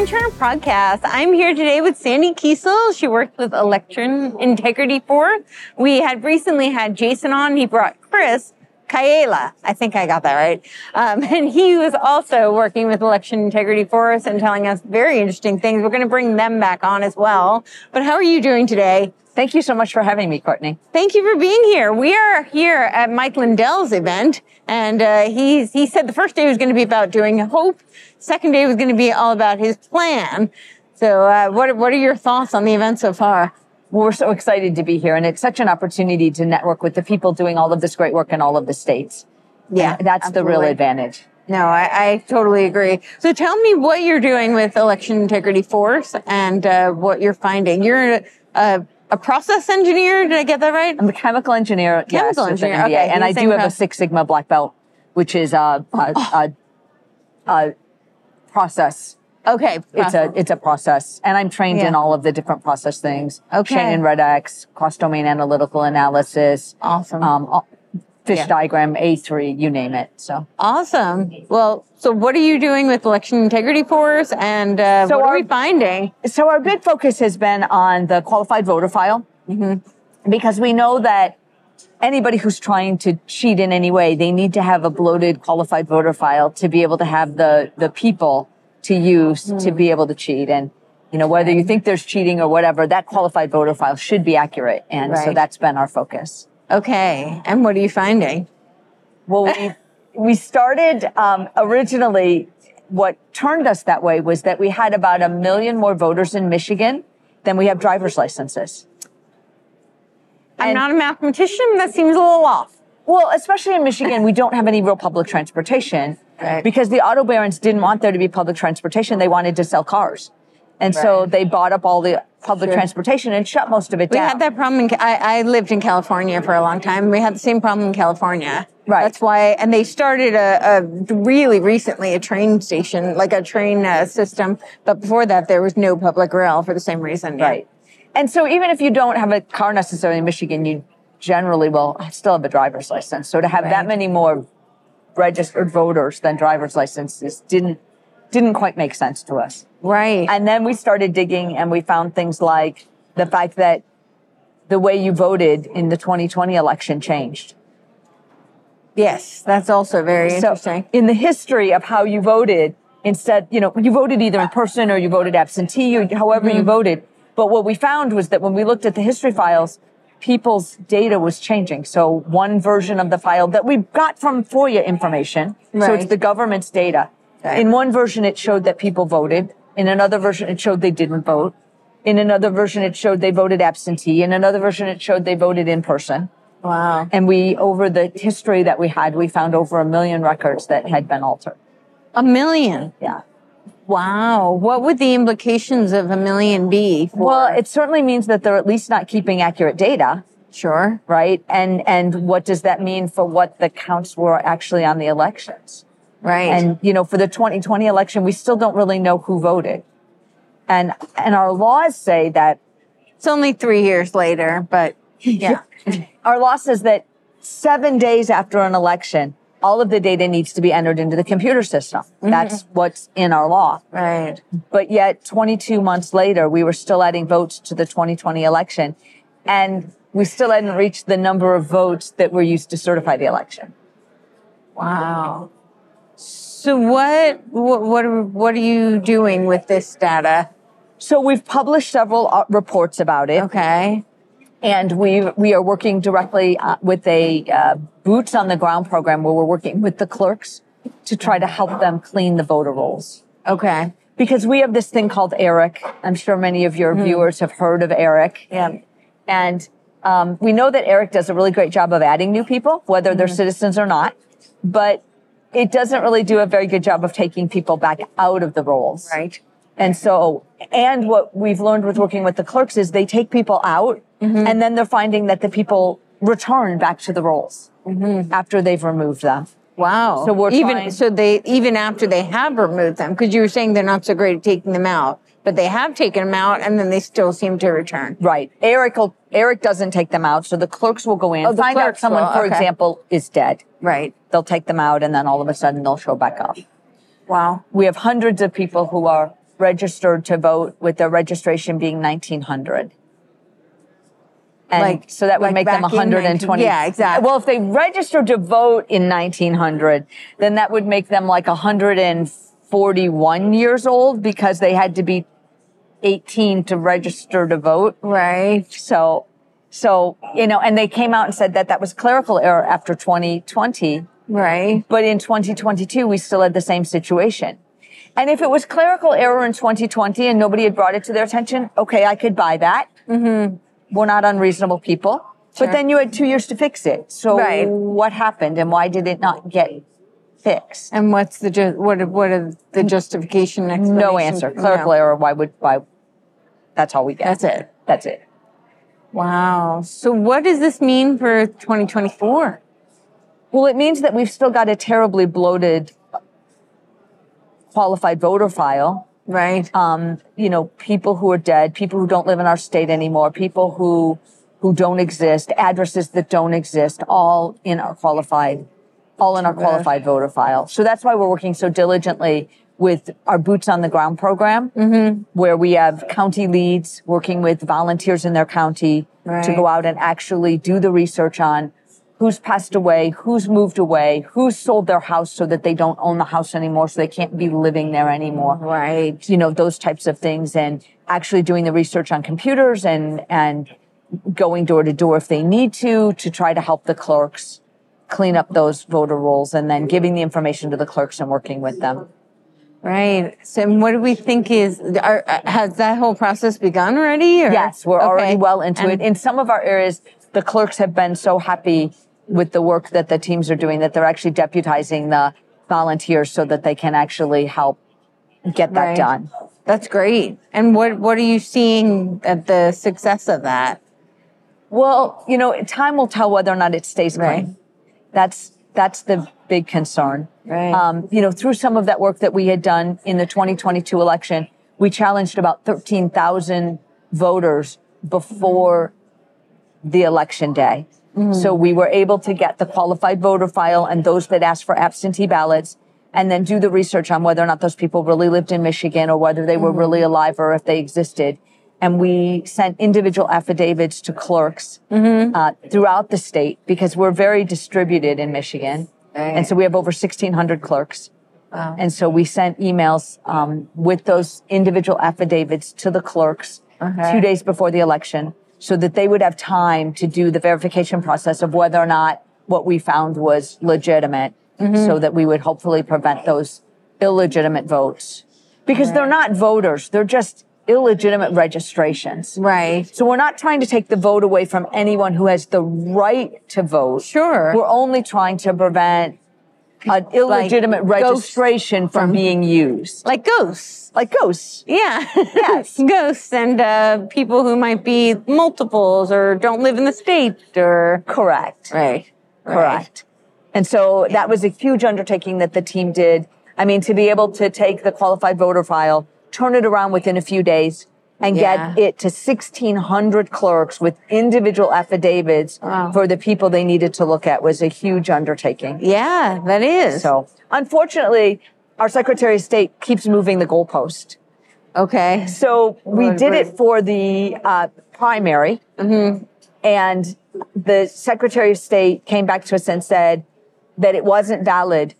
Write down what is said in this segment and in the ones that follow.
to the Courtenay Turner podcast. I'm here today with Sandy Kiesel. She worked with Election Integrity Force. We had recently had Jason on. He brought Chris Kaela. I think I got that right. Um, and he was also working with Election Integrity Force and telling us very interesting things. We're going to bring them back on as well. But how are you doing today? Thank you so much for having me, Courtney. Thank you for being here. We are here at Mike Lindell's event, and uh, he's, he said the first day was going to be about doing hope. Second day was going to be all about his plan. So, uh, what what are your thoughts on the event so far? Well, we're so excited to be here, and it's such an opportunity to network with the people doing all of this great work in all of the states. Yeah, And that's the real advantage. No, I, I totally agree. So, tell me what you're doing with Election Integrity Force and uh, what you're finding. You're a, a, a process engineer. Did I get that right? I'm a chemical engineer, yes, Chemical an engineer, okay, and I do have a Six Sigma black belt, which is a, a, a, a process. Okay, It's a it's a process, and I'm trained in all of the different process things. Okay. Shainin Red X, cross domain analytical analysis, awesome. um, fish Yeah. diagram, A3, you name it. So. Awesome. Well, so what are you doing with Election Integrity Force and uh, So what are we finding? So our big focus has been on the qualified voter file because we know that anybody who's trying to cheat in any way, they need to have a bloated qualified voter file to be able to have the, the people to use to be able to cheat. And, you know, whether you think there's cheating or whatever, that qualified voter file should be accurate. And so that's been our focus. Okay. And what are you finding? Well, we, we started um, originally. What turned us that way was that we had about a million more voters in Michigan than we have driver's licenses. I'm not a mathematician. That seems a little off. Well, especially in Michigan, we don't have any real public transportation Right. because the auto barons didn't want there to be public transportation. They wanted to sell cars. And so they bought up all the public Sure. transportation and shut most of it We down. We had that problem. In, I, I lived in California for a long time. We had the same problem in California. Right. That's why, and they started a, a really recently a train station, like a train uh, system. But before that, there was no public rail for the same reason. Right. And so even if you don't have a car necessarily in Michigan, you generally will still have a driver's license. So to have Right. that many more registered voters than driver's licenses didn't didn't quite make sense to us. Right. And then we started digging and we found things like the fact that the way you voted in the 2020 election changed. yes, that's also very interesting. So in the history of how you voted, instead, you know, you voted either in person or you voted absentee or however Mm-hmm. you voted. But what we found was that when we looked at the history files, people's data was changing. So one version of the file that we got from FOIA information, so it's the government's data. Right. In one version, it showed that people voted. In another version, it showed they didn't vote. In another version, it showed they voted absentee. In another version, it showed they voted in person. wow. And we, over the history that we had, we found over a million records that had been altered. A million. Yeah. Wow. What would the implications of a million be? For, Well, it certainly means that they're at least not keeping accurate data, sure. right? And and what does that mean for what the counts were actually on the elections? Right. And you know, for the 2020 election, we still don't really know who voted. And and our laws say that it's only three years later, but yeah. our law says that 7 days after an election, all of the data needs to be entered into the computer system. That's what's in our law. right. But yet, 22 months later, we were still adding votes to the 2020 election. And we still hadn't reached the number of votes that were used to certify the election. Wow. So what, what, what, are, what are you doing with this data? So we've published several uh, reports about it. Okay. And we, we are working directly uh, with a uh, boots on the ground program where we're working with the clerks to try to help them clean the voter rolls. Okay. Because we have this thing called ERIC. I'm sure many of your hmm. viewers have heard of ERIC. Yeah. And um, we know that ERIC does a really great job of adding new people, whether they're hmm. citizens or not. But it doesn't really do a very good job of taking people back out of the rolls. Right. And so, and what we've learned with working with the clerks is they take people out mm-hmm. and then they're finding that the people return back to the rolls Mm-hmm. after they've removed them. Wow. So we're even trying- so they even after they have removed them because you were saying they're not so great at taking them out, but they have taken them out and then they still seem to return. Right. ERIC will, ERIC doesn't take them out. So the clerks will go in, Oh, find out someone, will, for okay. example, is dead. Right. They'll take them out and then all of a sudden they'll show back up. Wow. We have hundreds of people who are registered to vote with their registration being 1900. And Like- so that would like make them 120. 19 yeah, exactly. Well, if they registered to vote in 1900, then that would make them like 141 years old because they had to be 18 to register to vote. Right. So, so, you know, and they came out and said that that was clerical error after 2020. Right. But in 2022, we still had the same situation. And if it was clerical error in 2020 and nobody had brought it to their attention, okay, I could buy that. Mm-hmm. We're not unreasonable people. Sure. But then you had two years to fix it. So Right. what happened and why did it not get fixed? And what's the ju- what? What are the justification? No answer. Clerical No. error. Why would, why? That's all we get. That's it. That's it. Wow. So what does this mean for 2024? Well, it means that we've still got a terribly bloated qualified voter file. Right. Um, you know, people who are dead, people who don't live in our state anymore, people who who don't exist, addresses that don't exist, all in our qualified, all in our qualified voter file. So that's why we're working so diligently with our boots on the ground program, where we have county leads working with volunteers in their county to go out and actually do the research on who's passed away, who's moved away, who's sold their house so that they don't own the house anymore, so they can't be living there anymore. Right. You know, those types of things and actually doing the research on computers and, and going door to door if they need to, to try to help the clerks clean up those voter rolls and then giving the information to the clerks and working with them. Right. So and what do we think is, are, has that whole process begun already? Or? Yes, we're Okay. already well into And- it. In some of our areas, the clerks have been so happy with the work that the teams are doing that they're actually deputizing the volunteers so that they can actually help get that Right. done. That's great. And what, what are you seeing at the success of that? Well, you know, time will tell whether or not it stays clean. Right. That's that's the big concern. Right. Um, you know, through some of that work that we had done in the 2022 election, we challenged about 13,000 voters before the election day. So we were able to get the qualified voter file and those that asked for absentee ballots and then do the research on whether or not those people really lived in Michigan or whether they were really alive or if they existed. And we sent individual affidavits to clerks uh, throughout the state because we're very distributed in Michigan. And so we have over 1,600 clerks. And so we sent emails um, with those individual affidavits to the clerks Okay. two days before the election so that they would have time to do the verification process of whether or not what we found was legitimate mm-hmm. so that we would hopefully prevent those illegitimate votes. Because they're not voters, they're just illegitimate registrations. Right. So we're not trying to take the vote away from anyone who has the right to vote. Sure. We're only trying to prevent an illegitimate ghosts registration from being used. Like ghosts. Like ghosts. Yeah. Yes. ghosts and uh, people who might be multiples or don't live in the state or. Correct. Right. Correct. And so that was a huge undertaking that the team did. I mean, to be able to take the qualified voter file, turn it around within a few days, and Yeah. get it to 1,600 clerks with individual affidavits Wow. for the people they needed to look at was a huge undertaking. Yeah, that is. So, unfortunately, our Secretary of State keeps moving the goalpost. okay. So we did it for the uh, primary, and the Secretary of State came back to us and said that it wasn't valid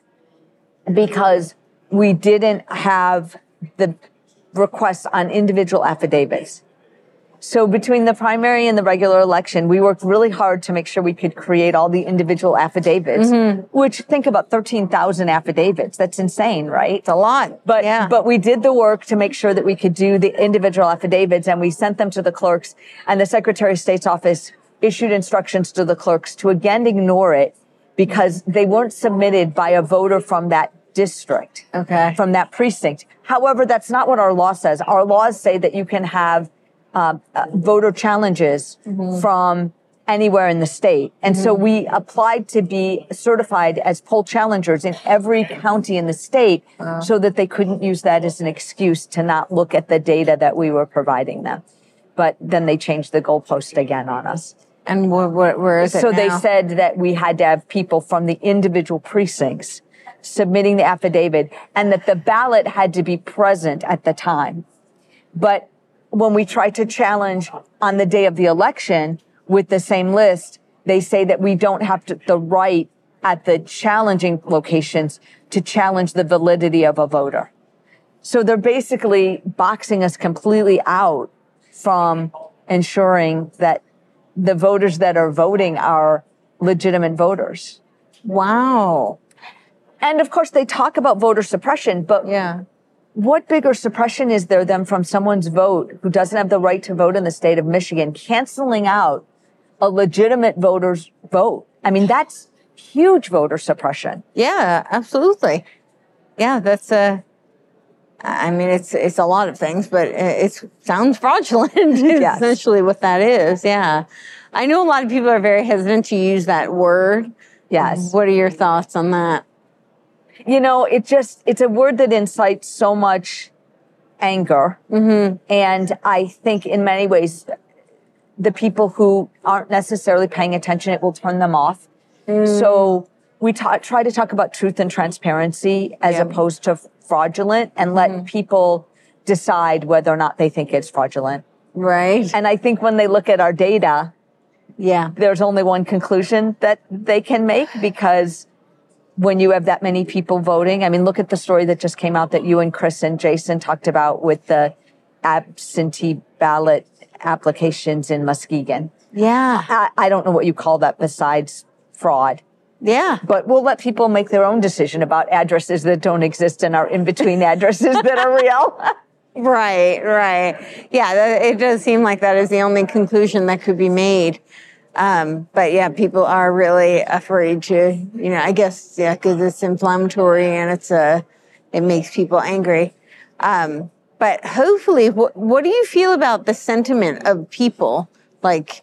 because we didn't have the requests on individual affidavits. So between the primary and the regular election, we worked really hard to make sure we could create all the individual affidavits, mm-hmm. which think about 13,000 affidavits. That's insane, right? It's a lot. But yeah. but we did the work to make sure that we could do the individual affidavits and we sent them to the clerks and the Secretary of State's office issued instructions to the clerks to again ignore it because they weren't submitted by a voter from that district. Okay. From that precinct. However, that's not what our law says. Our laws say that you can have um, uh, voter challenges from anywhere in the state. And so we applied to be certified as poll challengers in every county in the state so that they couldn't use that as an excuse to not look at the data that we were providing them. But then they changed the goalpost again on us. and wh- wh- where is it So they said that we had to have people from the individual precincts submitting the affidavit and that the ballot had to be present at the time. But when we try to challenge on the day of the election with the same list, they say that we don't have to, the right at the challenging locations to challenge the validity of a voter. So they're basically boxing us completely out from ensuring that the voters that are voting are legitimate voters. Wow. And of course, they talk about voter suppression, but Yeah. what bigger suppression is there than from someone's vote who doesn't have the right to vote in the state of Michigan, canceling out a legitimate voter's vote? I mean, that's huge voter suppression. Yeah, absolutely. Yeah, that's a. I mean, it's it's a lot of things, but it sounds fraudulent. Yes. essentially what that is. Yeah, I know a lot of people are very hesitant to use that word. Yes. What are your thoughts on that? You know, it just, it's a word that incites so much anger. Mm-hmm. And I think in many ways, the people who aren't necessarily paying attention, it will turn them off. Mm. So we ta- try to talk about truth and transparency as Yeah. opposed to fraudulent and let mm-hmm. people decide whether or not they think it's fraudulent. Right. And I think when they look at our data, Yeah. there's only one conclusion that they can make because when you have that many people voting, I mean, look at the story that just came out that you and Chris and Jason talked about with the absentee ballot applications in Muskegon. Yeah. I, I don't know what you call that besides fraud, Yeah. but we'll let people make their own decision about addresses that don't exist and are in between addresses that are real. Right, right. Yeah, it does seem like that is the only conclusion that could be made. Um, but yeah, people are really afraid to, you know, I guess, yeah, because it's inflammatory and it's uh it makes people angry. Um, but hopefully, what, what do you feel about the sentiment of people? Like,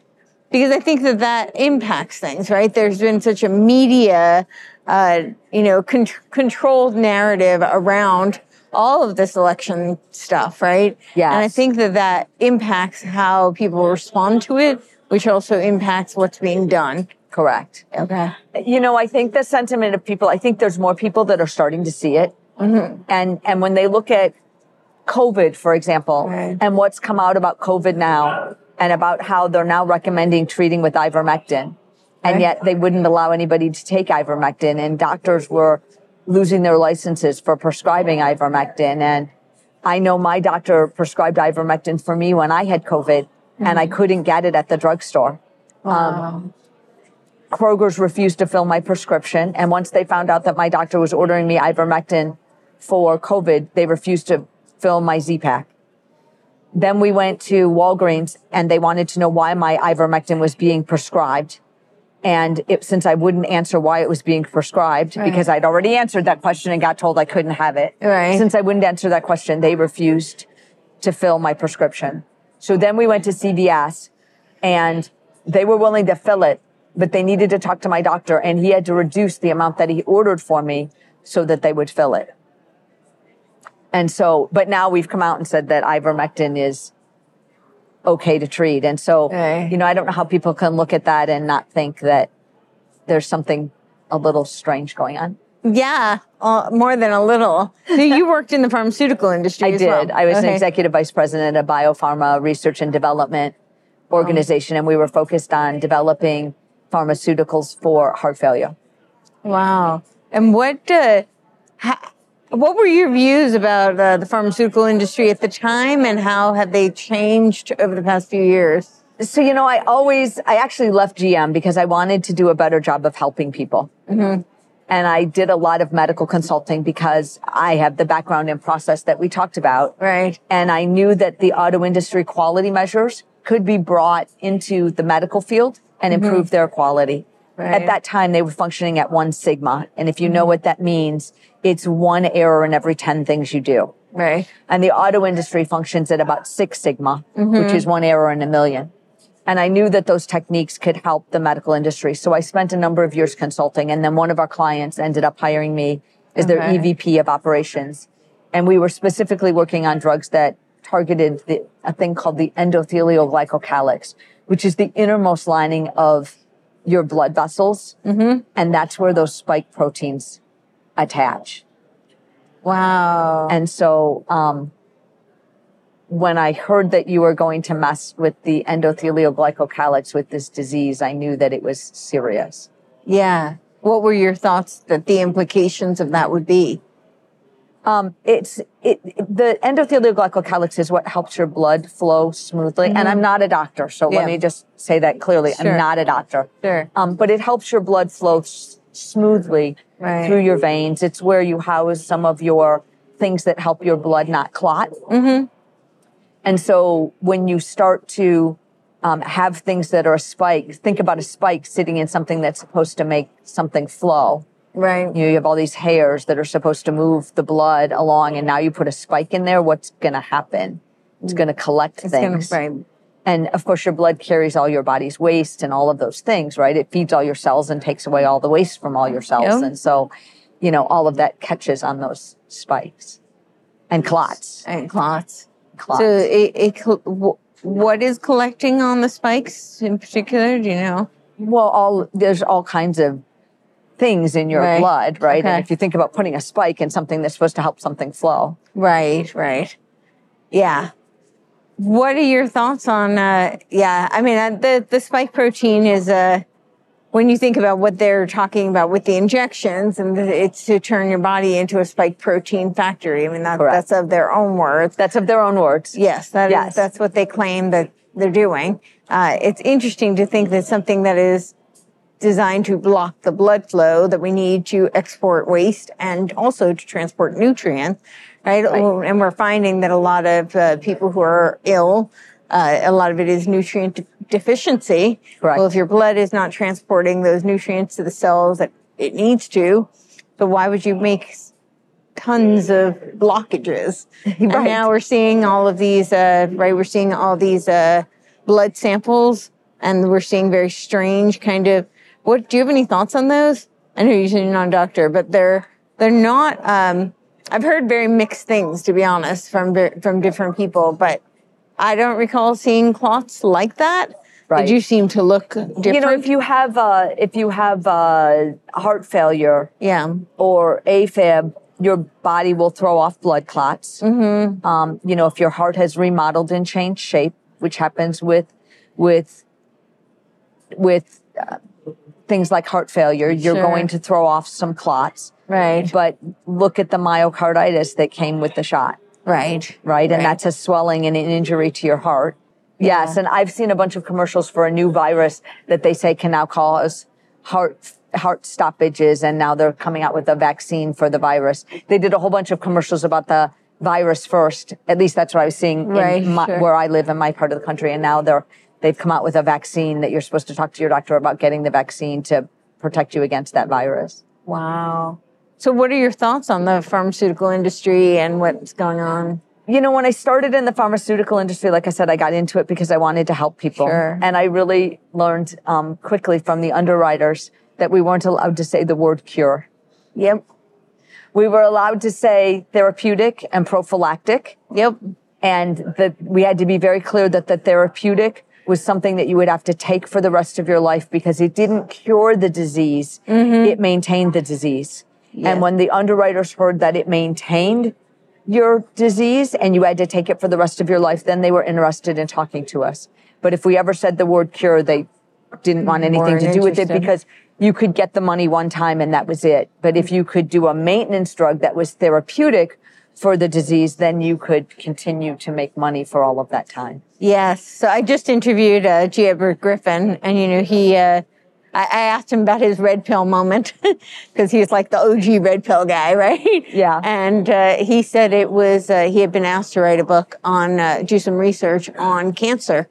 because I think that that impacts things, right? There's been such a media, uh, you know, con- controlled narrative around all of this election stuff, right? Yeah. And I think that that impacts how people respond to it, which also impacts what's being done. Correct. Okay. You know, I think the sentiment of people, I think there's more people that are starting to see it. Mm-hmm. And, and when they look at COVID, for example, Right. and what's come out about COVID now and about how they're now recommending treating with ivermectin. And Right. yet they wouldn't allow anybody to take ivermectin and doctors were losing their licenses for prescribing ivermectin. And I know my doctor prescribed ivermectin for me when I had COVID and I mm-hmm. couldn't get it at the drugstore. Um, wow. Kroger's refused to fill my prescription. And once they found out that my doctor was ordering me ivermectin for COVID, they refused to fill my Z-Pak. Then we went to Walgreens and they wanted to know why my ivermectin was being prescribed. And it, since I wouldn't answer why it was being prescribed, Right. because I'd already answered that question and got told I couldn't have it. Right. Since I wouldn't answer that question, they refused to fill my prescription. So then we went to CVS and they were willing to fill it, but they needed to talk to my doctor and he had to reduce the amount that he ordered for me so that they would fill it. And so, but now we've come out and said that ivermectin is okay to treat. And so, Okay. you know, I don't know how people can look at that and not think that there's something a little strange going on. Yeah, uh, more than a little. So you worked in the pharmaceutical industry I as did. well. I was an executive vice president of biopharma research and development organization, and we were focused on developing pharmaceuticals for heart failure. Wow. And what uh, ha- what were your views about uh, the pharmaceutical industry at the time, and how have they changed over the past few years? So, you know, I always, I actually left GM because I wanted to do a better job of helping people. And I did a lot of medical consulting because I have the background in process that we talked about. Right. And I knew that the auto industry quality measures could be brought into the medical field and mm-hmm. improve their quality. Right. At that time, they were functioning at one sigma. And if you know mm-hmm. what that means, it's one error in every 10 things you do. Right. And the auto industry functions at about six sigma, mm-hmm. which is one error in a million. And I knew that those techniques could help the medical industry. So I spent a number of years consulting. And then one of our clients ended up hiring me as their Okay. EVP of operations. And we were specifically working on drugs that targeted the, a thing called the endothelial glycocalyx, which is the innermost lining of your blood vessels. Mm-hmm. And that's where those spike proteins attach. Wow. And so, um, when I heard that you were going to mess with the endothelial glycocalyx with this disease, I knew that it was serious. yeah. What were your thoughts that the implications of that would be? Um, it's it, the endothelial glycocalyx is what helps your blood flow smoothly. And I'm not a doctor, so Mm-hmm. Yeah. let me just say that clearly. Sure. I'm not a doctor. Sure. Um, but it helps your blood flow s- smoothly Right. through your veins. It's where you house some of your things that help your blood not clot. Mm-hmm. And so when you start to um, have things that are a spike, think about a spike sitting in something that's supposed to make something flow. Right. You know, you have all these hairs that are supposed to move the blood along, and now you put a spike in there. What's going to happen? It's going to collect It's gonna, things. right. And of course, your blood carries all your body's waste and all of those things, right? It feeds all your cells and takes away all the waste from all your cells. And so, you know, all of that catches on those spikes and clots. And clots. Clots. So it, it what is collecting on the spikes in particular? Do you know? well, all there's all kinds of things in your Right. blood, right? Okay. And if you think about putting a spike in something that's supposed to help something flow, Right, right. Yeah. What are your thoughts on? Uh, yeah, I mean, uh, the the spike protein is Uh, when you think about what they're talking about with the injections, and it's to turn your body into a spike protein factory. I mean, that, that's of their own words. that's of their own words. Yes, that is- Yes. that's what they claim that they're doing. Uh, it's interesting to think that something that is designed to block the blood flow that we need to export waste and also to transport nutrients, right? Right. And we're finding that a lot of uh, people who are ill, uh, a lot of it is nutrient de- deficiency. Correct. Well, if your blood is not transporting those nutrients to the cells that it needs to, so why would you make tons of blockages. And Right. now we're seeing all of these, uh, right? We're seeing all these uh, blood samples, and we're seeing very strange kind of. What do you have any thoughts on those? I know you're not a doctor, but they're they're not. Um, I've heard very mixed things, to be honest, from from different people, but I don't recall seeing clots like that. Right. Did you seem to look different? You know, if you have uh, if you have uh, heart failure yeah, or AFib, your body will throw off blood clots. Mm-hmm. Um, you know, if your heart has remodeled and changed shape, which happens with with with uh, things like heart failure, you're Sure. going to throw off some clots. right, But look at the myocarditis that came with the shot, right, right? And Right. that's a swelling and an injury to your heart. Yes, and I've seen a bunch of commercials for a new virus that they say can now cause heart heart stoppages, and now they're coming out with a vaccine for the virus. They did a whole bunch of commercials about the virus first. At least that's what I was seeing Right, in my, sure. where I live in my part of the country, and now they're they've come out with a vaccine that you're supposed to talk to your doctor about getting the vaccine to protect you against that virus. Wow. So, what are your thoughts on the pharmaceutical industry and what's going on? You know, when I started in the pharmaceutical industry, like I said, I got into it because I wanted to help people. Sure. And I really learned um, quickly from the underwriters that we weren't allowed to say the word cure. Yep. We were allowed to say therapeutic and prophylactic. Yep. And that we had to be very clear that the therapeutic was something that you would have to take for the rest of your life because it didn't cure the disease. It maintained the disease. Yes. And when the underwriters heard that it maintained your disease and you had to take it for the rest of your life, then they were interested in talking to us. But if we ever said the word cure, they didn't want anything to do with it because you could get the money one time and that was it. But if you could do a maintenance drug that was therapeutic for the disease, then you could continue to make money for all of that time. Yes. So, I just interviewed uh, G. Edward Griffin, and you know, he, uh, I, I asked him about his red pill moment because he's like the OG red pill guy, right? Yeah. And uh, he said it was, uh, he had been asked to write a book on, uh, do some research on cancer.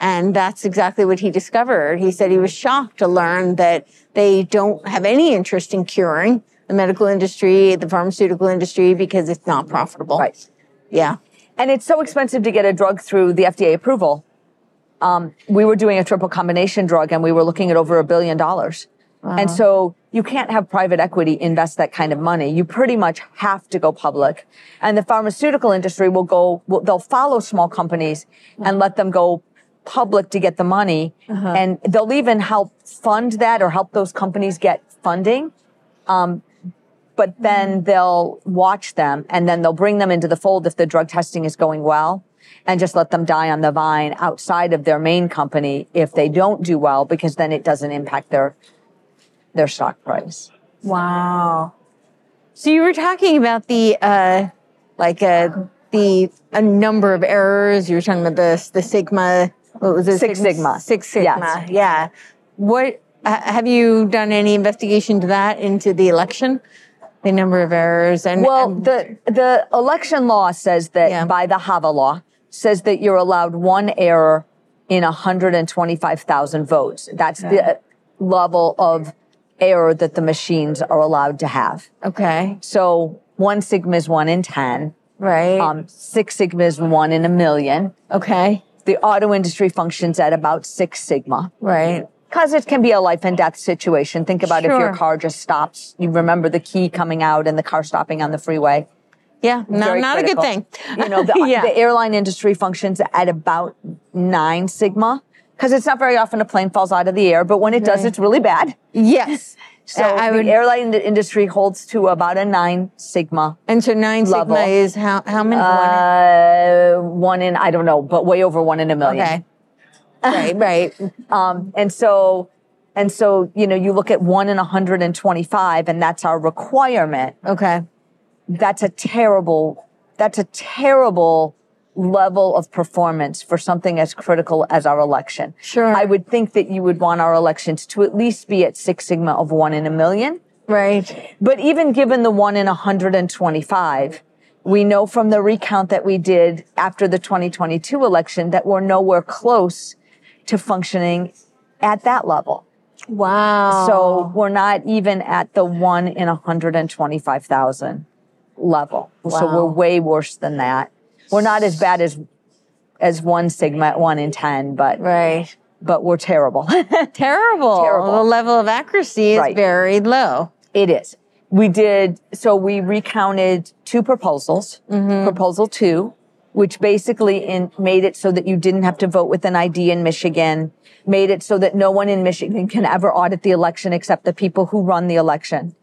And that's exactly what he discovered. He said he was shocked to learn that they don't have any interest in curing the medical industry, the pharmaceutical industry, because it's not profitable. Right. Yeah. And it's so expensive to get a drug through the FDA approval. Um, we were doing a triple combination drug and we were looking at over a billion dollars. And so you can't have private equity invest that kind of money. You pretty much have to go public. And the pharmaceutical industry will go, will, they'll follow small companies and let them go public to get the money. And they'll even help fund that or help those companies get funding. Um, but then they'll watch them and then they'll bring them into the fold if the drug testing is going well and just let them die on the vine outside of their main company if they don't do well because then it doesn't impact their their stock price. Wow. So you were talking about the uh like uh the a number of errors. You were talking about the the sigma. What was it? Six Sigma. Six sigma. Yes. Yeah. What uh, have you done any investigation to that into the election? The number of errors and Well, and- the the election law says that Yeah. by the HAVA law says that you're allowed one error in 125,000 votes. That's the level of error that the machines are allowed to have. okay, So one sigma is one in 10. right. Um, six sigma is one in a million. okay, The auto industry functions at about six sigma. right. Because it can be a life and death situation. Think about if your car just stops. You remember the key coming out and the car stopping on the freeway. Yeah, no, not a good thing. You know, the, yeah. the airline industry functions at about nine sigma. Because it's not very often a plane falls out of the air, but when it does, Right. it's really bad. yes. So I the would, airline industry holds to about a nine sigma. and so nine level. sigma is how how many? Uh, one in, I don't know, but way over one in a million. okay. right, right. Um, and so, and so, you know, you look at one in 125 and that's our requirement. Okay. That's a terrible, that's a terrible level of performance for something as critical as our election. Sure. I would think that you would want our elections to at least be at Six Sigma of one in a million. Right. But even given the one in 125, we know from the recount that we did after the 2022 election that we're nowhere close to functioning at that level. Wow. So we're not even at the one in 125,000 level. So we're way worse than that. We're not as bad as as one sigma at one in 10, but right. but we're terrible. Terrible. Terrible. The level of accuracy is Right. very low. It is. We did, so we recounted two proposals. Mm-hmm. Proposal two, which basically in, made it so that you didn't have to vote with an ID in Michigan, made it so that no one in Michigan can ever audit the election except the people who run the election,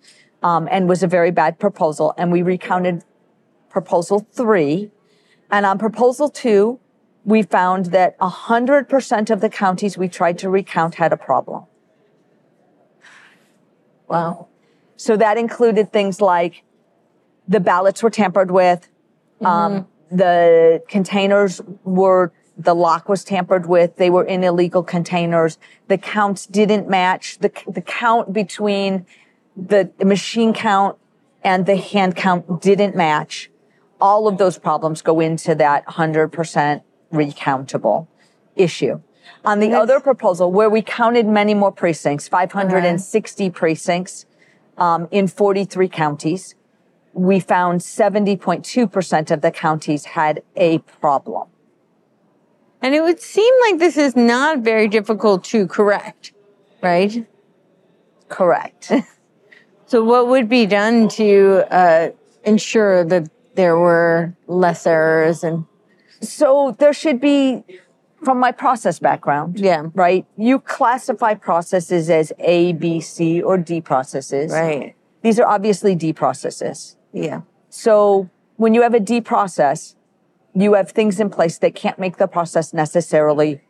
um, and was a very bad proposal. And we recounted proposal three. And on proposal two, we found that 100% of the counties we tried to recount had a problem. Wow. So that included things like the ballots were tampered with, um, the containers were, the lock was tampered with, they were in illegal containers, the counts didn't match, the, the count between the, machine count and the hand count didn't match. All of those problems go into that 100% recountable issue. On the other proposal, where we counted many more precincts, 560 precincts, um, in 43 counties. We found 70.2% of the counties had a problem. And it would seem like this is not very difficult to correct, right? Correct. So, what would be done to uh, ensure that there were less errors and so there should be, from my process background, Yeah. right? You classify processes as A, B, C, or D processes. right? These are obviously D processes. Yeah. So when you have a D process, you have things in place that can't make the process necessarily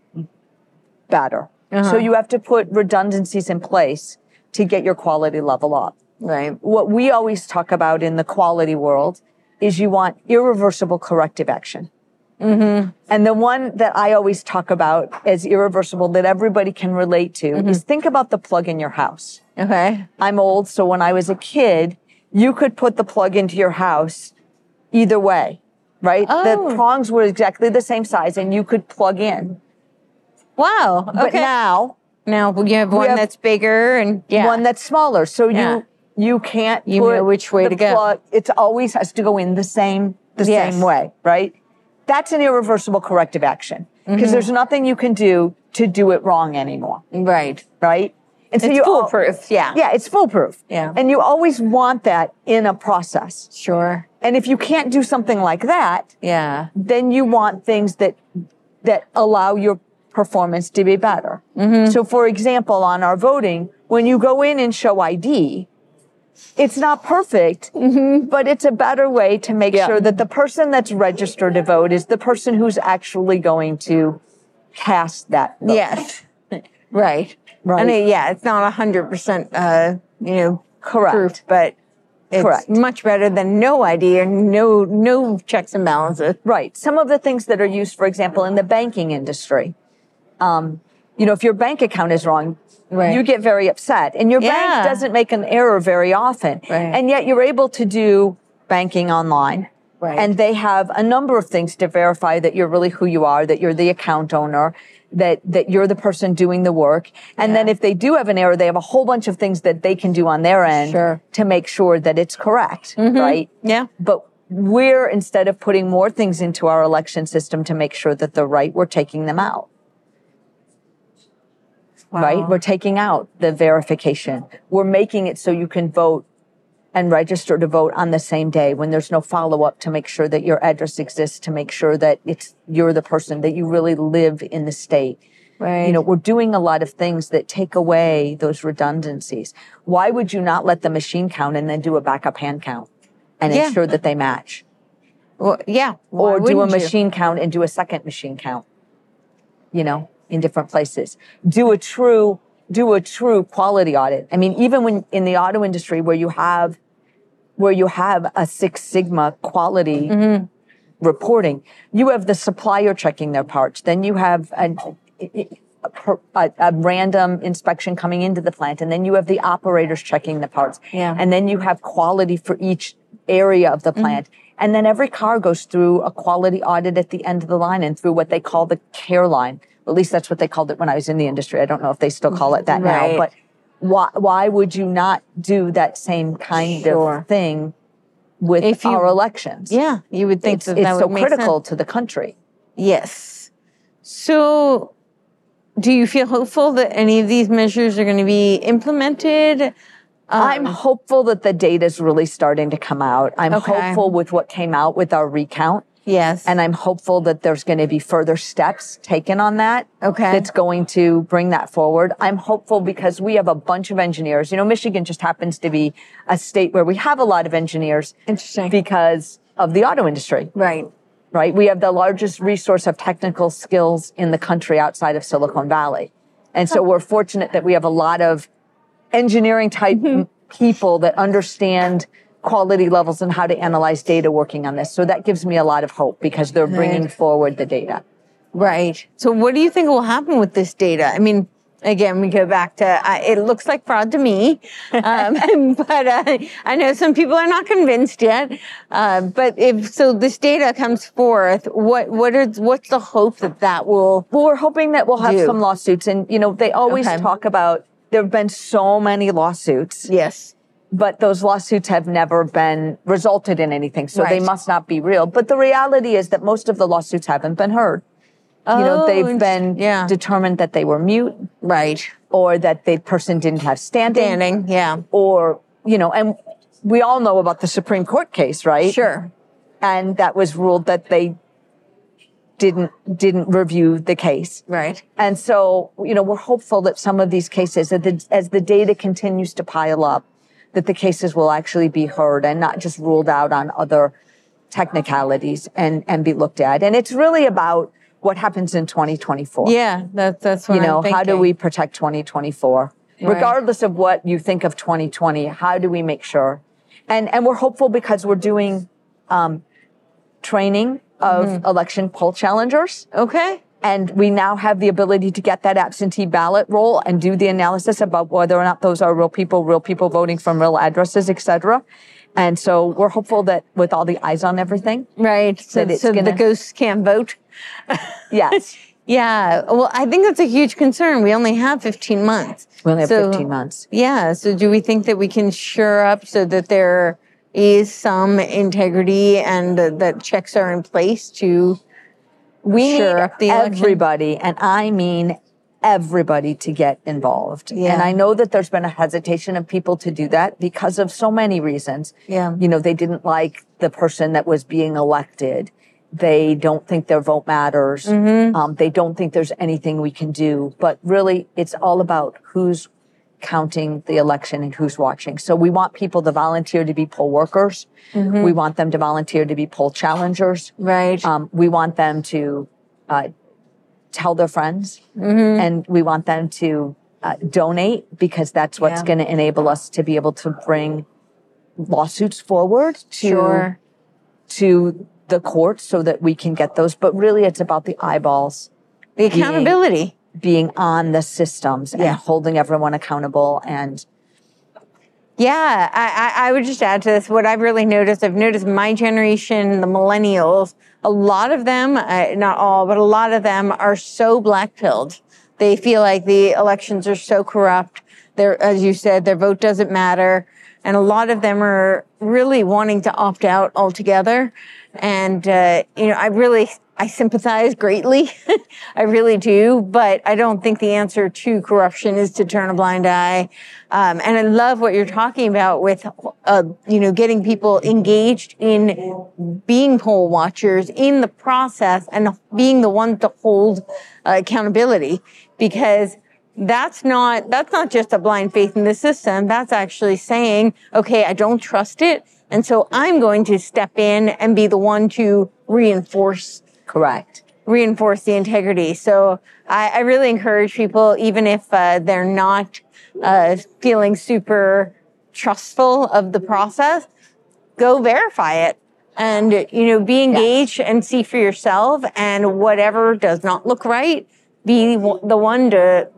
better. So Uh-huh. you have to put redundancies in place to get your quality level up. Right. What we always talk about in the quality world is you want irreversible corrective action. Mm-hmm. And the one that I always talk about as irreversible that everybody can relate to mm-hmm. is think about the plug in your house. Okay. I'm old, so when I was a kid, you could put the plug into your house either way, right? Oh. The prongs were exactly the same size and you could plug in. Wow. But okay. now, now you have one have that's bigger and yeah. one that's smaller. So Yeah. you you can't You know which way to go. Plug, it always has to go in the same the Yes. same way, right? That's an irreversible corrective action because Mm-hmm. there's nothing you can do to do it wrong anymore, right. right? And so It's al- foolproof. Yeah. Yeah, it's foolproof. Yeah. And you always want that in a process. Sure. And if you can't do something like that, Yeah. then you want things that that allow your performance to be better. Mm-hmm. So for example, on our voting, when you go in and show ID, it's not perfect, but it's a better way to make Yeah. sure that the person that's registered to vote is the person who's actually going to cast that vote. Yes. Right. Right. And it, yeah, it's not a hundred percent, uh, you know, Correct. proof, but it's Correct. much better than no idea, no, no checks and balances. Right. Some of the things that are used, for example, in the banking industry. Um, you know, if your bank account is wrong, Right. you get very upset. And your Yeah. bank doesn't make an error very often. Right. And yet you're able to do banking online. Right. And they have a number of things to verify that you're really who you are, that you're the account owner, that, that you're the person doing the work. And then if they do have an error, they have a whole bunch of things that they can do on their end Sure. Mm-hmm. to make sure that it's correct. Right. Yeah. But we're, instead of putting more things into our election system to make sure that they're right, we're taking them out, right? We're taking out the verification. We're making it so you can vote and register to vote on the same day when there's no follow up to make sure that your address exists, to make sure that it's, you're the person, that you really live in the state. Right. You know, we're doing a lot of things that take away those redundancies. Why would you not let the machine count and then do a backup hand count and Yeah. ensure that they match? Well, yeah. Why or do a wouldn't you? machine count and do a second machine count you know in different places do a true do a true quality audit i mean even when in the auto industry where you have where you have a six sigma quality Mm-hmm. reporting you have the supplier checking their parts then you have an a, a, a random inspection coming into the plant and then you have the operators checking the parts Yeah. and then you have quality for each area of the Mm-hmm. plant and then every car goes through a quality audit at the end of the line and through what they call the care line at least that's what they called it when i was in the industry i don't know if they still call it that Right. now but why, why would you not do that same kind Sure. of thing with If you- our elections Yeah. You would think it's, that it's that so critical sense. to the country Yes. So, do you feel hopeful that any of these measures are going to be implemented? I'm Um, hopeful that the data is really starting to come out. I'm Okay. hopeful with what came out with our recount. Yes. And I'm hopeful that there's going to be further steps taken on that. Okay. That's going to bring that forward. I'm hopeful because we have a bunch of engineers. You know, Michigan just happens to be a state where we have a lot of engineers Interesting. because of the auto industry, right. right? We have the largest resource of technical skills in the country outside of Silicon Valley. And so we're fortunate that we have a lot of engineering type Mm-hmm. people that understand quality levels and how to analyze data working on this. So that gives me a lot of hope because they're bringing forward the data. Right. So, what do you think will happen with this data? I mean, again, we go back to uh, it looks like fraud to me, um, but uh, I know some people are not convinced yet. Uh, but if so, this data comes forth. What what is what's the hope that that will? Well, we're hoping that we'll have Do. some lawsuits and, you know, they always Okay. talk about there have been so many lawsuits, Yes. But those lawsuits have never been resulted in anything. So they must not be real. But the reality is that most of the lawsuits haven't been heard. you know, Oh, they've been yeah. determined that they were mute Right. or that the person didn't have standing, Standing. Yeah. or, you know, and we all know about the Supreme Court case, right? Sure. And that was ruled that they didn't, didn't review the case. Right. And so, you know, we're hopeful that some of these cases, that the, as the data continues to pile up, that the cases will actually be heard and not just ruled out on other technicalities and, and be looked at. And it's really about what happens in 2024. Yeah. That's that's what You know, how do we protect 2024? Right. Regardless of what you think of 2020, how do we make sure? And, and we're hopeful because we're doing, um, training of Mm-hmm. election poll challengers. Okay. And we now have the ability to get that absentee ballot roll and do the analysis about whether or not those are real people, real people voting from real addresses, et cetera. And so we're hopeful that with all the eyes on everything, Right. So, so the gonna- ghosts can't vote. yes, Yeah. Well, I think that's a huge concern. We only have 15 months. we only have So- 15 months. Yeah. So do we think that we can shore up so that there is some integrity and uh, that checks are in place to We Sure, need up the election. everybody, and I mean everybody to get involved. Yeah. And I know that there's been a hesitation of people to do that because of so many reasons. Yeah. You know, they didn't like the person that was being elected. They don't think their vote matters. Mm-hmm. Um, they don't think there's anything we can do. But really, it's all about who's counting the election and who's watching. So we want people to volunteer to be poll workers. We want them to volunteer to be poll challengers. Right. Um, we want them to uh, tell their friends, Mm-hmm. and we want them to uh, donate because that's what's Yeah. going to enable us to be able to bring lawsuits forward to sure. to the courts so that we can get those. But really, it's about the eyeballs The accountability. Being on the systems Yeah. and holding everyone accountable and Yeah, I, I, I would just add to this what I've really noticed. I've noticed my generation, the millennials, a lot of them, uh, not all, but a lot of them are so black pilled. They feel like the elections are so corrupt. They're, as you said, their vote doesn't matter. And a lot of them are really wanting to opt out altogether. And, uh, you know, I really, I sympathize greatly. I really do. But I don't think the answer to corruption is to turn a blind eye. Um, and I love what you're talking about with, uh, you know, getting people engaged in being poll watchers in the process and being the one to hold uh, accountability because that's not that's not just a blind faith in the system that's actually saying okay i don't trust it and so i'm going to step in and be the one to reinforce correct. reinforce the integrity so i, I really encourage people even if uh, they're not uh, feeling super trustful of the process go verify it and you know be engaged and see for yourself and whatever does not look right be the one to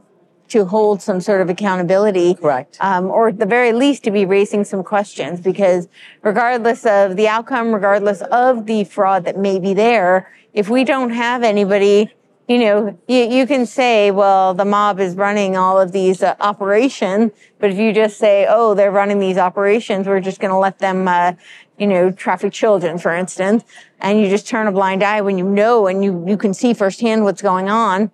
to hold some sort of accountability Correct. um, or at the very least to be raising some questions because regardless of the outcome regardless of the fraud that may be there if we don't have anybody you know you, you can say well the mob is running all of these uh, operations but if you just say oh they're running these operations we're just going to let them uh, you know traffic children for instance and you just turn a blind eye when you know and you, you can see firsthand what's going on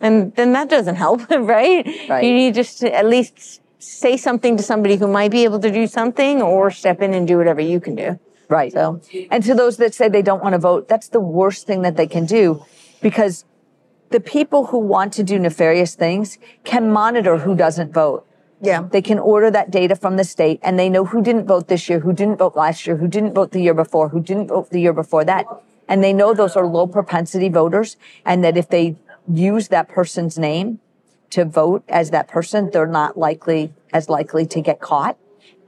and then that doesn't help, right? Right. You need just to at least say something to somebody who might be able to do something or step in and do whatever you can do. Right. So, And to those that say they don't want to vote, that's the worst thing that they can do because the people who want to do nefarious things can monitor who doesn't vote. yeah. They can order that data from the state and they know who didn't vote this year, who didn't vote last year, who didn't vote the year before, who didn't vote the year before that. And they know those are low propensity voters and that if they use that person's name to vote as that person, they're not likely as likely to get caught.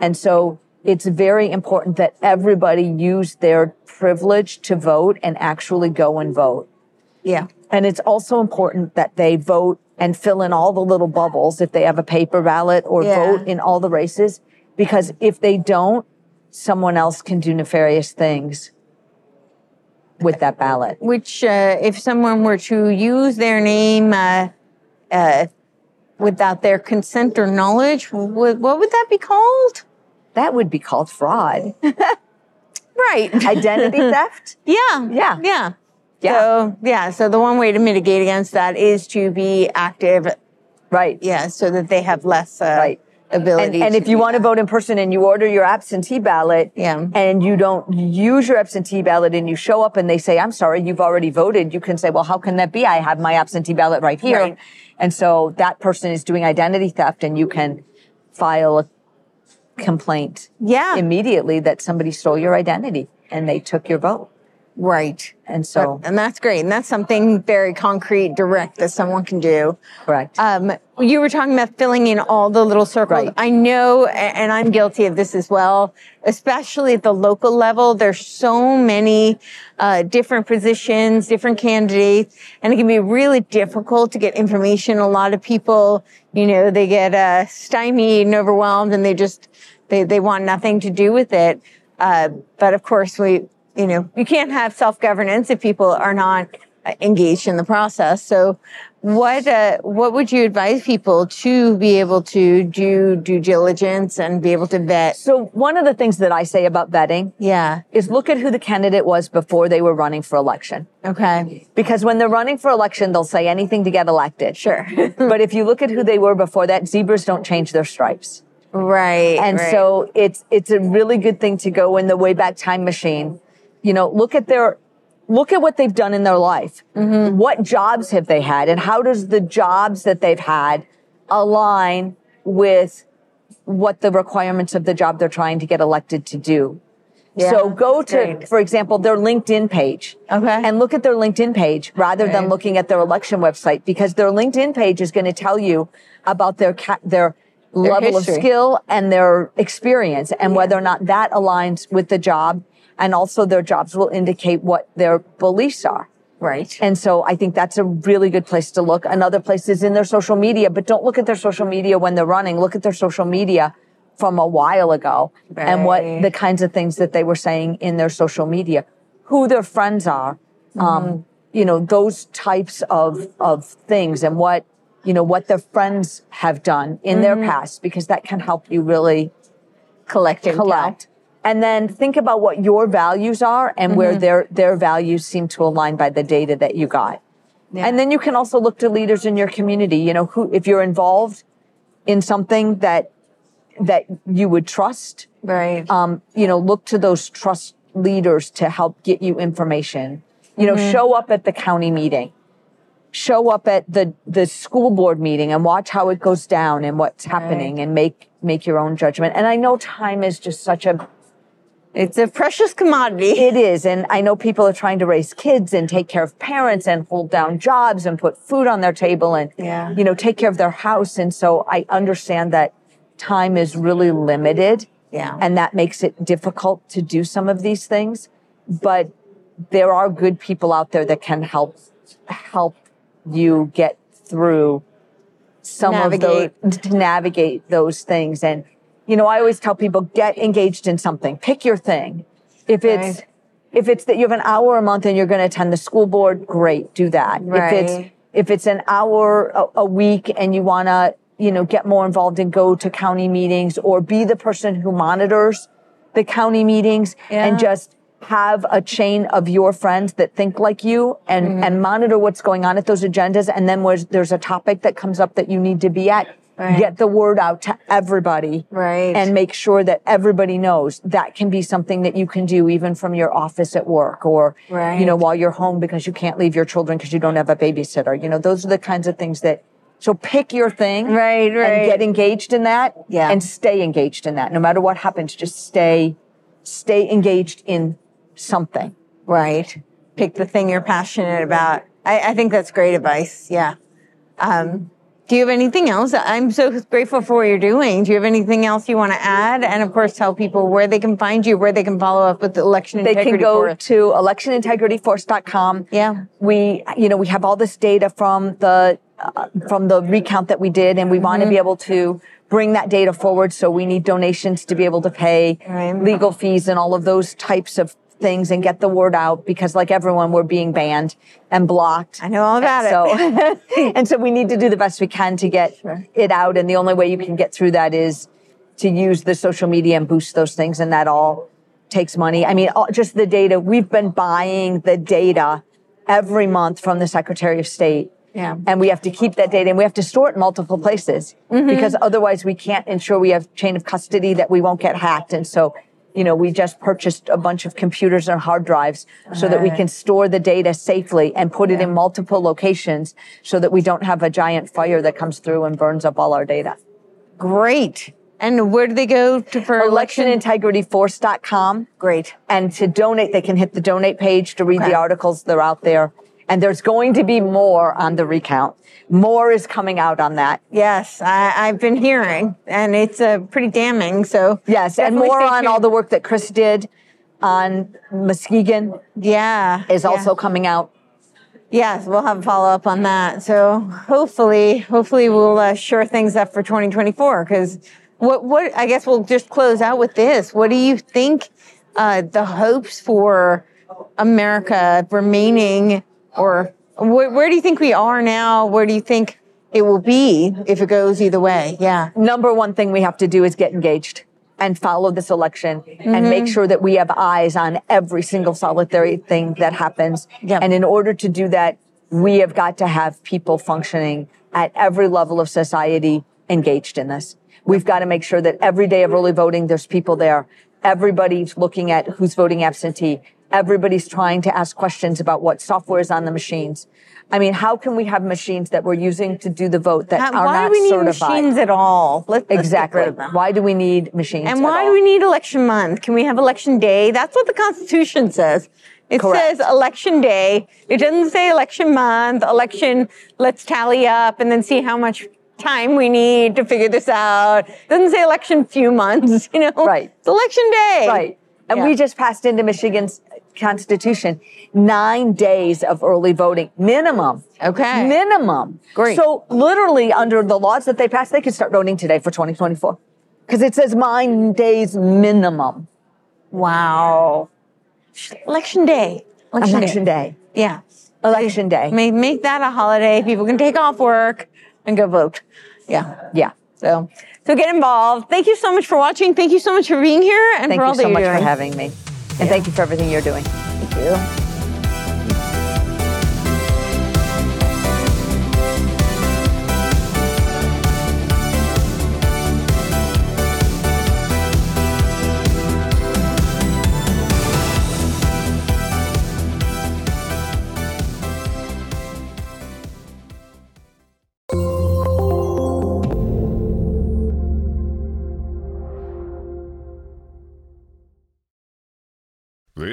And so it's very important that everybody use their privilege to vote and actually go and vote. Yeah. And it's also important that they vote and fill in all the little bubbles if they have a paper ballot or Yeah. vote in all the races. Because if they don't, someone else can do nefarious things with that ballot. Which, uh, if someone were to use their name uh, uh, without their consent or knowledge, what, what would that be called? That would be called fraud. Right. Identity theft? Yeah. Yeah. Yeah. Yeah. So, yeah. So the one way to mitigate against that is to be active. Right. Yeah. So that they have less uh, Right. Ability. And, and if you want to vote in person and you order your absentee ballot Yeah. and you don't use your absentee ballot and you show up and they say, I'm sorry, you've already voted, you can say, well, how can that be? I have my absentee ballot right here. Right. And so that person is doing identity theft and you can file a complaint Yeah. immediately that somebody stole your identity and they took your vote. Right. And so, And that's great. And that's something very concrete, direct that someone can do. correct. Um, you were talking about filling in all the little circles. Right. I know, and I'm guilty of this as well, especially at the local level. There's so many uh, different positions, different candidates, and it can be really difficult to get information. A lot of people, you know, they get uh, stymied and overwhelmed, and they just they they want nothing to do with it. Uh, but of course, we you know you can't have self governance if people are not uh, engaged in the process. So, what uh, what would you advise people to be able to do due diligence and be able to vet? so one of the things that I say about vetting Yeah. is look at who the candidate was before they were running for election. Okay. Because when they're running for election, they'll say anything to get elected. Sure. but if you look at who they were before that, zebras don't change their stripes. right. And right. so it's it's a really good thing to go in the Wayback Time machine. You know, look at their look at what they've done in their life. Mm-hmm. What jobs have they had and how does the jobs that they've had align with what the requirements of the job they're trying to get elected to do. Yeah, so go to, great. for example, their LinkedIn page. Okay. And look at their LinkedIn page rather than looking at their election website because their LinkedIn page is going to tell you about their ca- their, level of skill and their experience and whether or not that aligns with the job. And also their jobs will indicate what their beliefs are. Right. And so I think that's a really good place to look. Another place is in their social media, but don't look at their social media when they're running. Look at their social media from a while ago and what the kinds of things that they were saying in their social media, who their friends are, Mm-hmm. um, you know, those types of, of things and what, you know, what their friends have done in their Mm-hmm. past, because that can help you really collect collect. And then think about what your values are and where Mm-hmm. their their values seem to align by the data that you got. And then you can also look to leaders in your community. You know, who if you're involved in something that that you would trust, Right. um, you know, look to those trust leaders to help get you information. You know, show up at the county meeting. Show up at the the school board meeting and watch how it goes down and what's happening and make make your own judgment. And I know time is just such a it's a precious commodity. it is. And I know people are trying to raise kids and take care of parents and hold down jobs and put food on their table and, Yeah. you know, take care of their house. And so I understand that time is really limited. Yeah. And that makes it difficult to do some of these things. But there are good people out there that can help, help you get through some Navigate. of those to navigate those things and you know i always tell people get engaged in something pick your thing if it's Right. if it's that you have an hour a month and you're going to attend the school board great do that Right. if it's if it's an hour a, a week and you want to you know get more involved and go to county meetings or be the person who monitors the county meetings Yeah. and just have a chain of your friends that think like you and Mm-hmm. and monitor what's going on at those agendas and then there's a topic that comes up that you need to be at Right. get the word out to everybody Right. and make sure that everybody knows that can be something that you can do even from your office at work or you know while you're home because you can't leave your children because you don't have a babysitter you know those are the kinds of things that so pick your thing Right, right. and get engaged in that Yeah. and stay engaged in that no matter what happens just stay stay engaged in something Right. Pick the thing you're passionate about. I, I think that's great advice. Yeah. Um, do you have anything else? I'm so grateful for what you're doing. Do you have anything else you want to add? And of course, tell people where they can find you, where they can follow up with the election integrity force. they integrity can go Force. to electionintegrityforce.com. Yeah. We, you know, we have all this data from the, uh, from the recount that we did and we want Mm-hmm. to be able to bring that data forward. So we need donations to be able to pay Right. legal fees and all of those types of things and get the word out because like everyone, we're being banned and blocked. I know all about it. So, and so we need to do the best we can to get it out. And the only way you can get through that is to use the social media and boost those things. And that all takes money. I mean, all, just the data, we've been buying the data every month from the Secretary of State. Yeah. And we have to keep that data and we have to store it in multiple places mm-hmm. because otherwise we can't ensure we have chain of custody that we won't get hacked. And so, you know, we just purchased a bunch of computers and hard drives so that we can store the data safely and put it in multiple locations so that we don't have a giant fire that comes through and burns up all our data. Great. And where do they go to for election? electionintegrityforce.com. Great. And to donate, they can hit the donate page to read Okay. the articles. that are out there. And there's going to be more on the recount. More is coming out on that. Yes, I, I've been hearing, and it's uh, pretty damning. So Yes, and more on all the work that Chris did on Muskegon yeah is yeah. also coming out. Yes, we'll have a follow up on that. So hopefully, hopefully we'll uh, shore things up for 2024. Because what, what I guess we'll just close out with this. What do you think uh, the hopes for America remaining, or where, where do you think we are now? Where do you think it will be if it goes either way? Yeah. Number one thing we have to do is get engaged and follow this election and make mm-hmm. sure that we have eyes on every single solitary thing that happens. Yeah. And in order to do that, we have got to have people functioning at every level of society engaged in this. We've got to make sure that every day of early voting, there's people there. Everybody's looking at who's voting absentee. Everybody's trying to ask questions about what software is on the machines. I mean, how can we have machines that we're using to do the vote that How- are why not do we need certified? machines at all? Let's, let's Exactly. them. Why do we need machines? And why do we need election month? Can we have election day? That's what the Constitution says. It Correct. says election day. It doesn't say election month, election, let's tally up and then see how much time we need to figure this out. It doesn't say election few months, you know? Right. It's election day. Right. And Yeah. we just passed into Michigan's constitution nine days of early voting minimum. Okay. Minimum. Great. So literally under the laws that they passed, they could start voting today for 2024. Because it says nine days minimum. Wow. Election day. Election, Election day. Yeah. Election day. Make, make that a holiday. People can take off work and go vote. Yeah. Yeah. So, so get involved. Thank you so much for watching. Thank you so much for being here and Thank for all you that so you're much for having me. And thank you for everything you're doing. Thank you.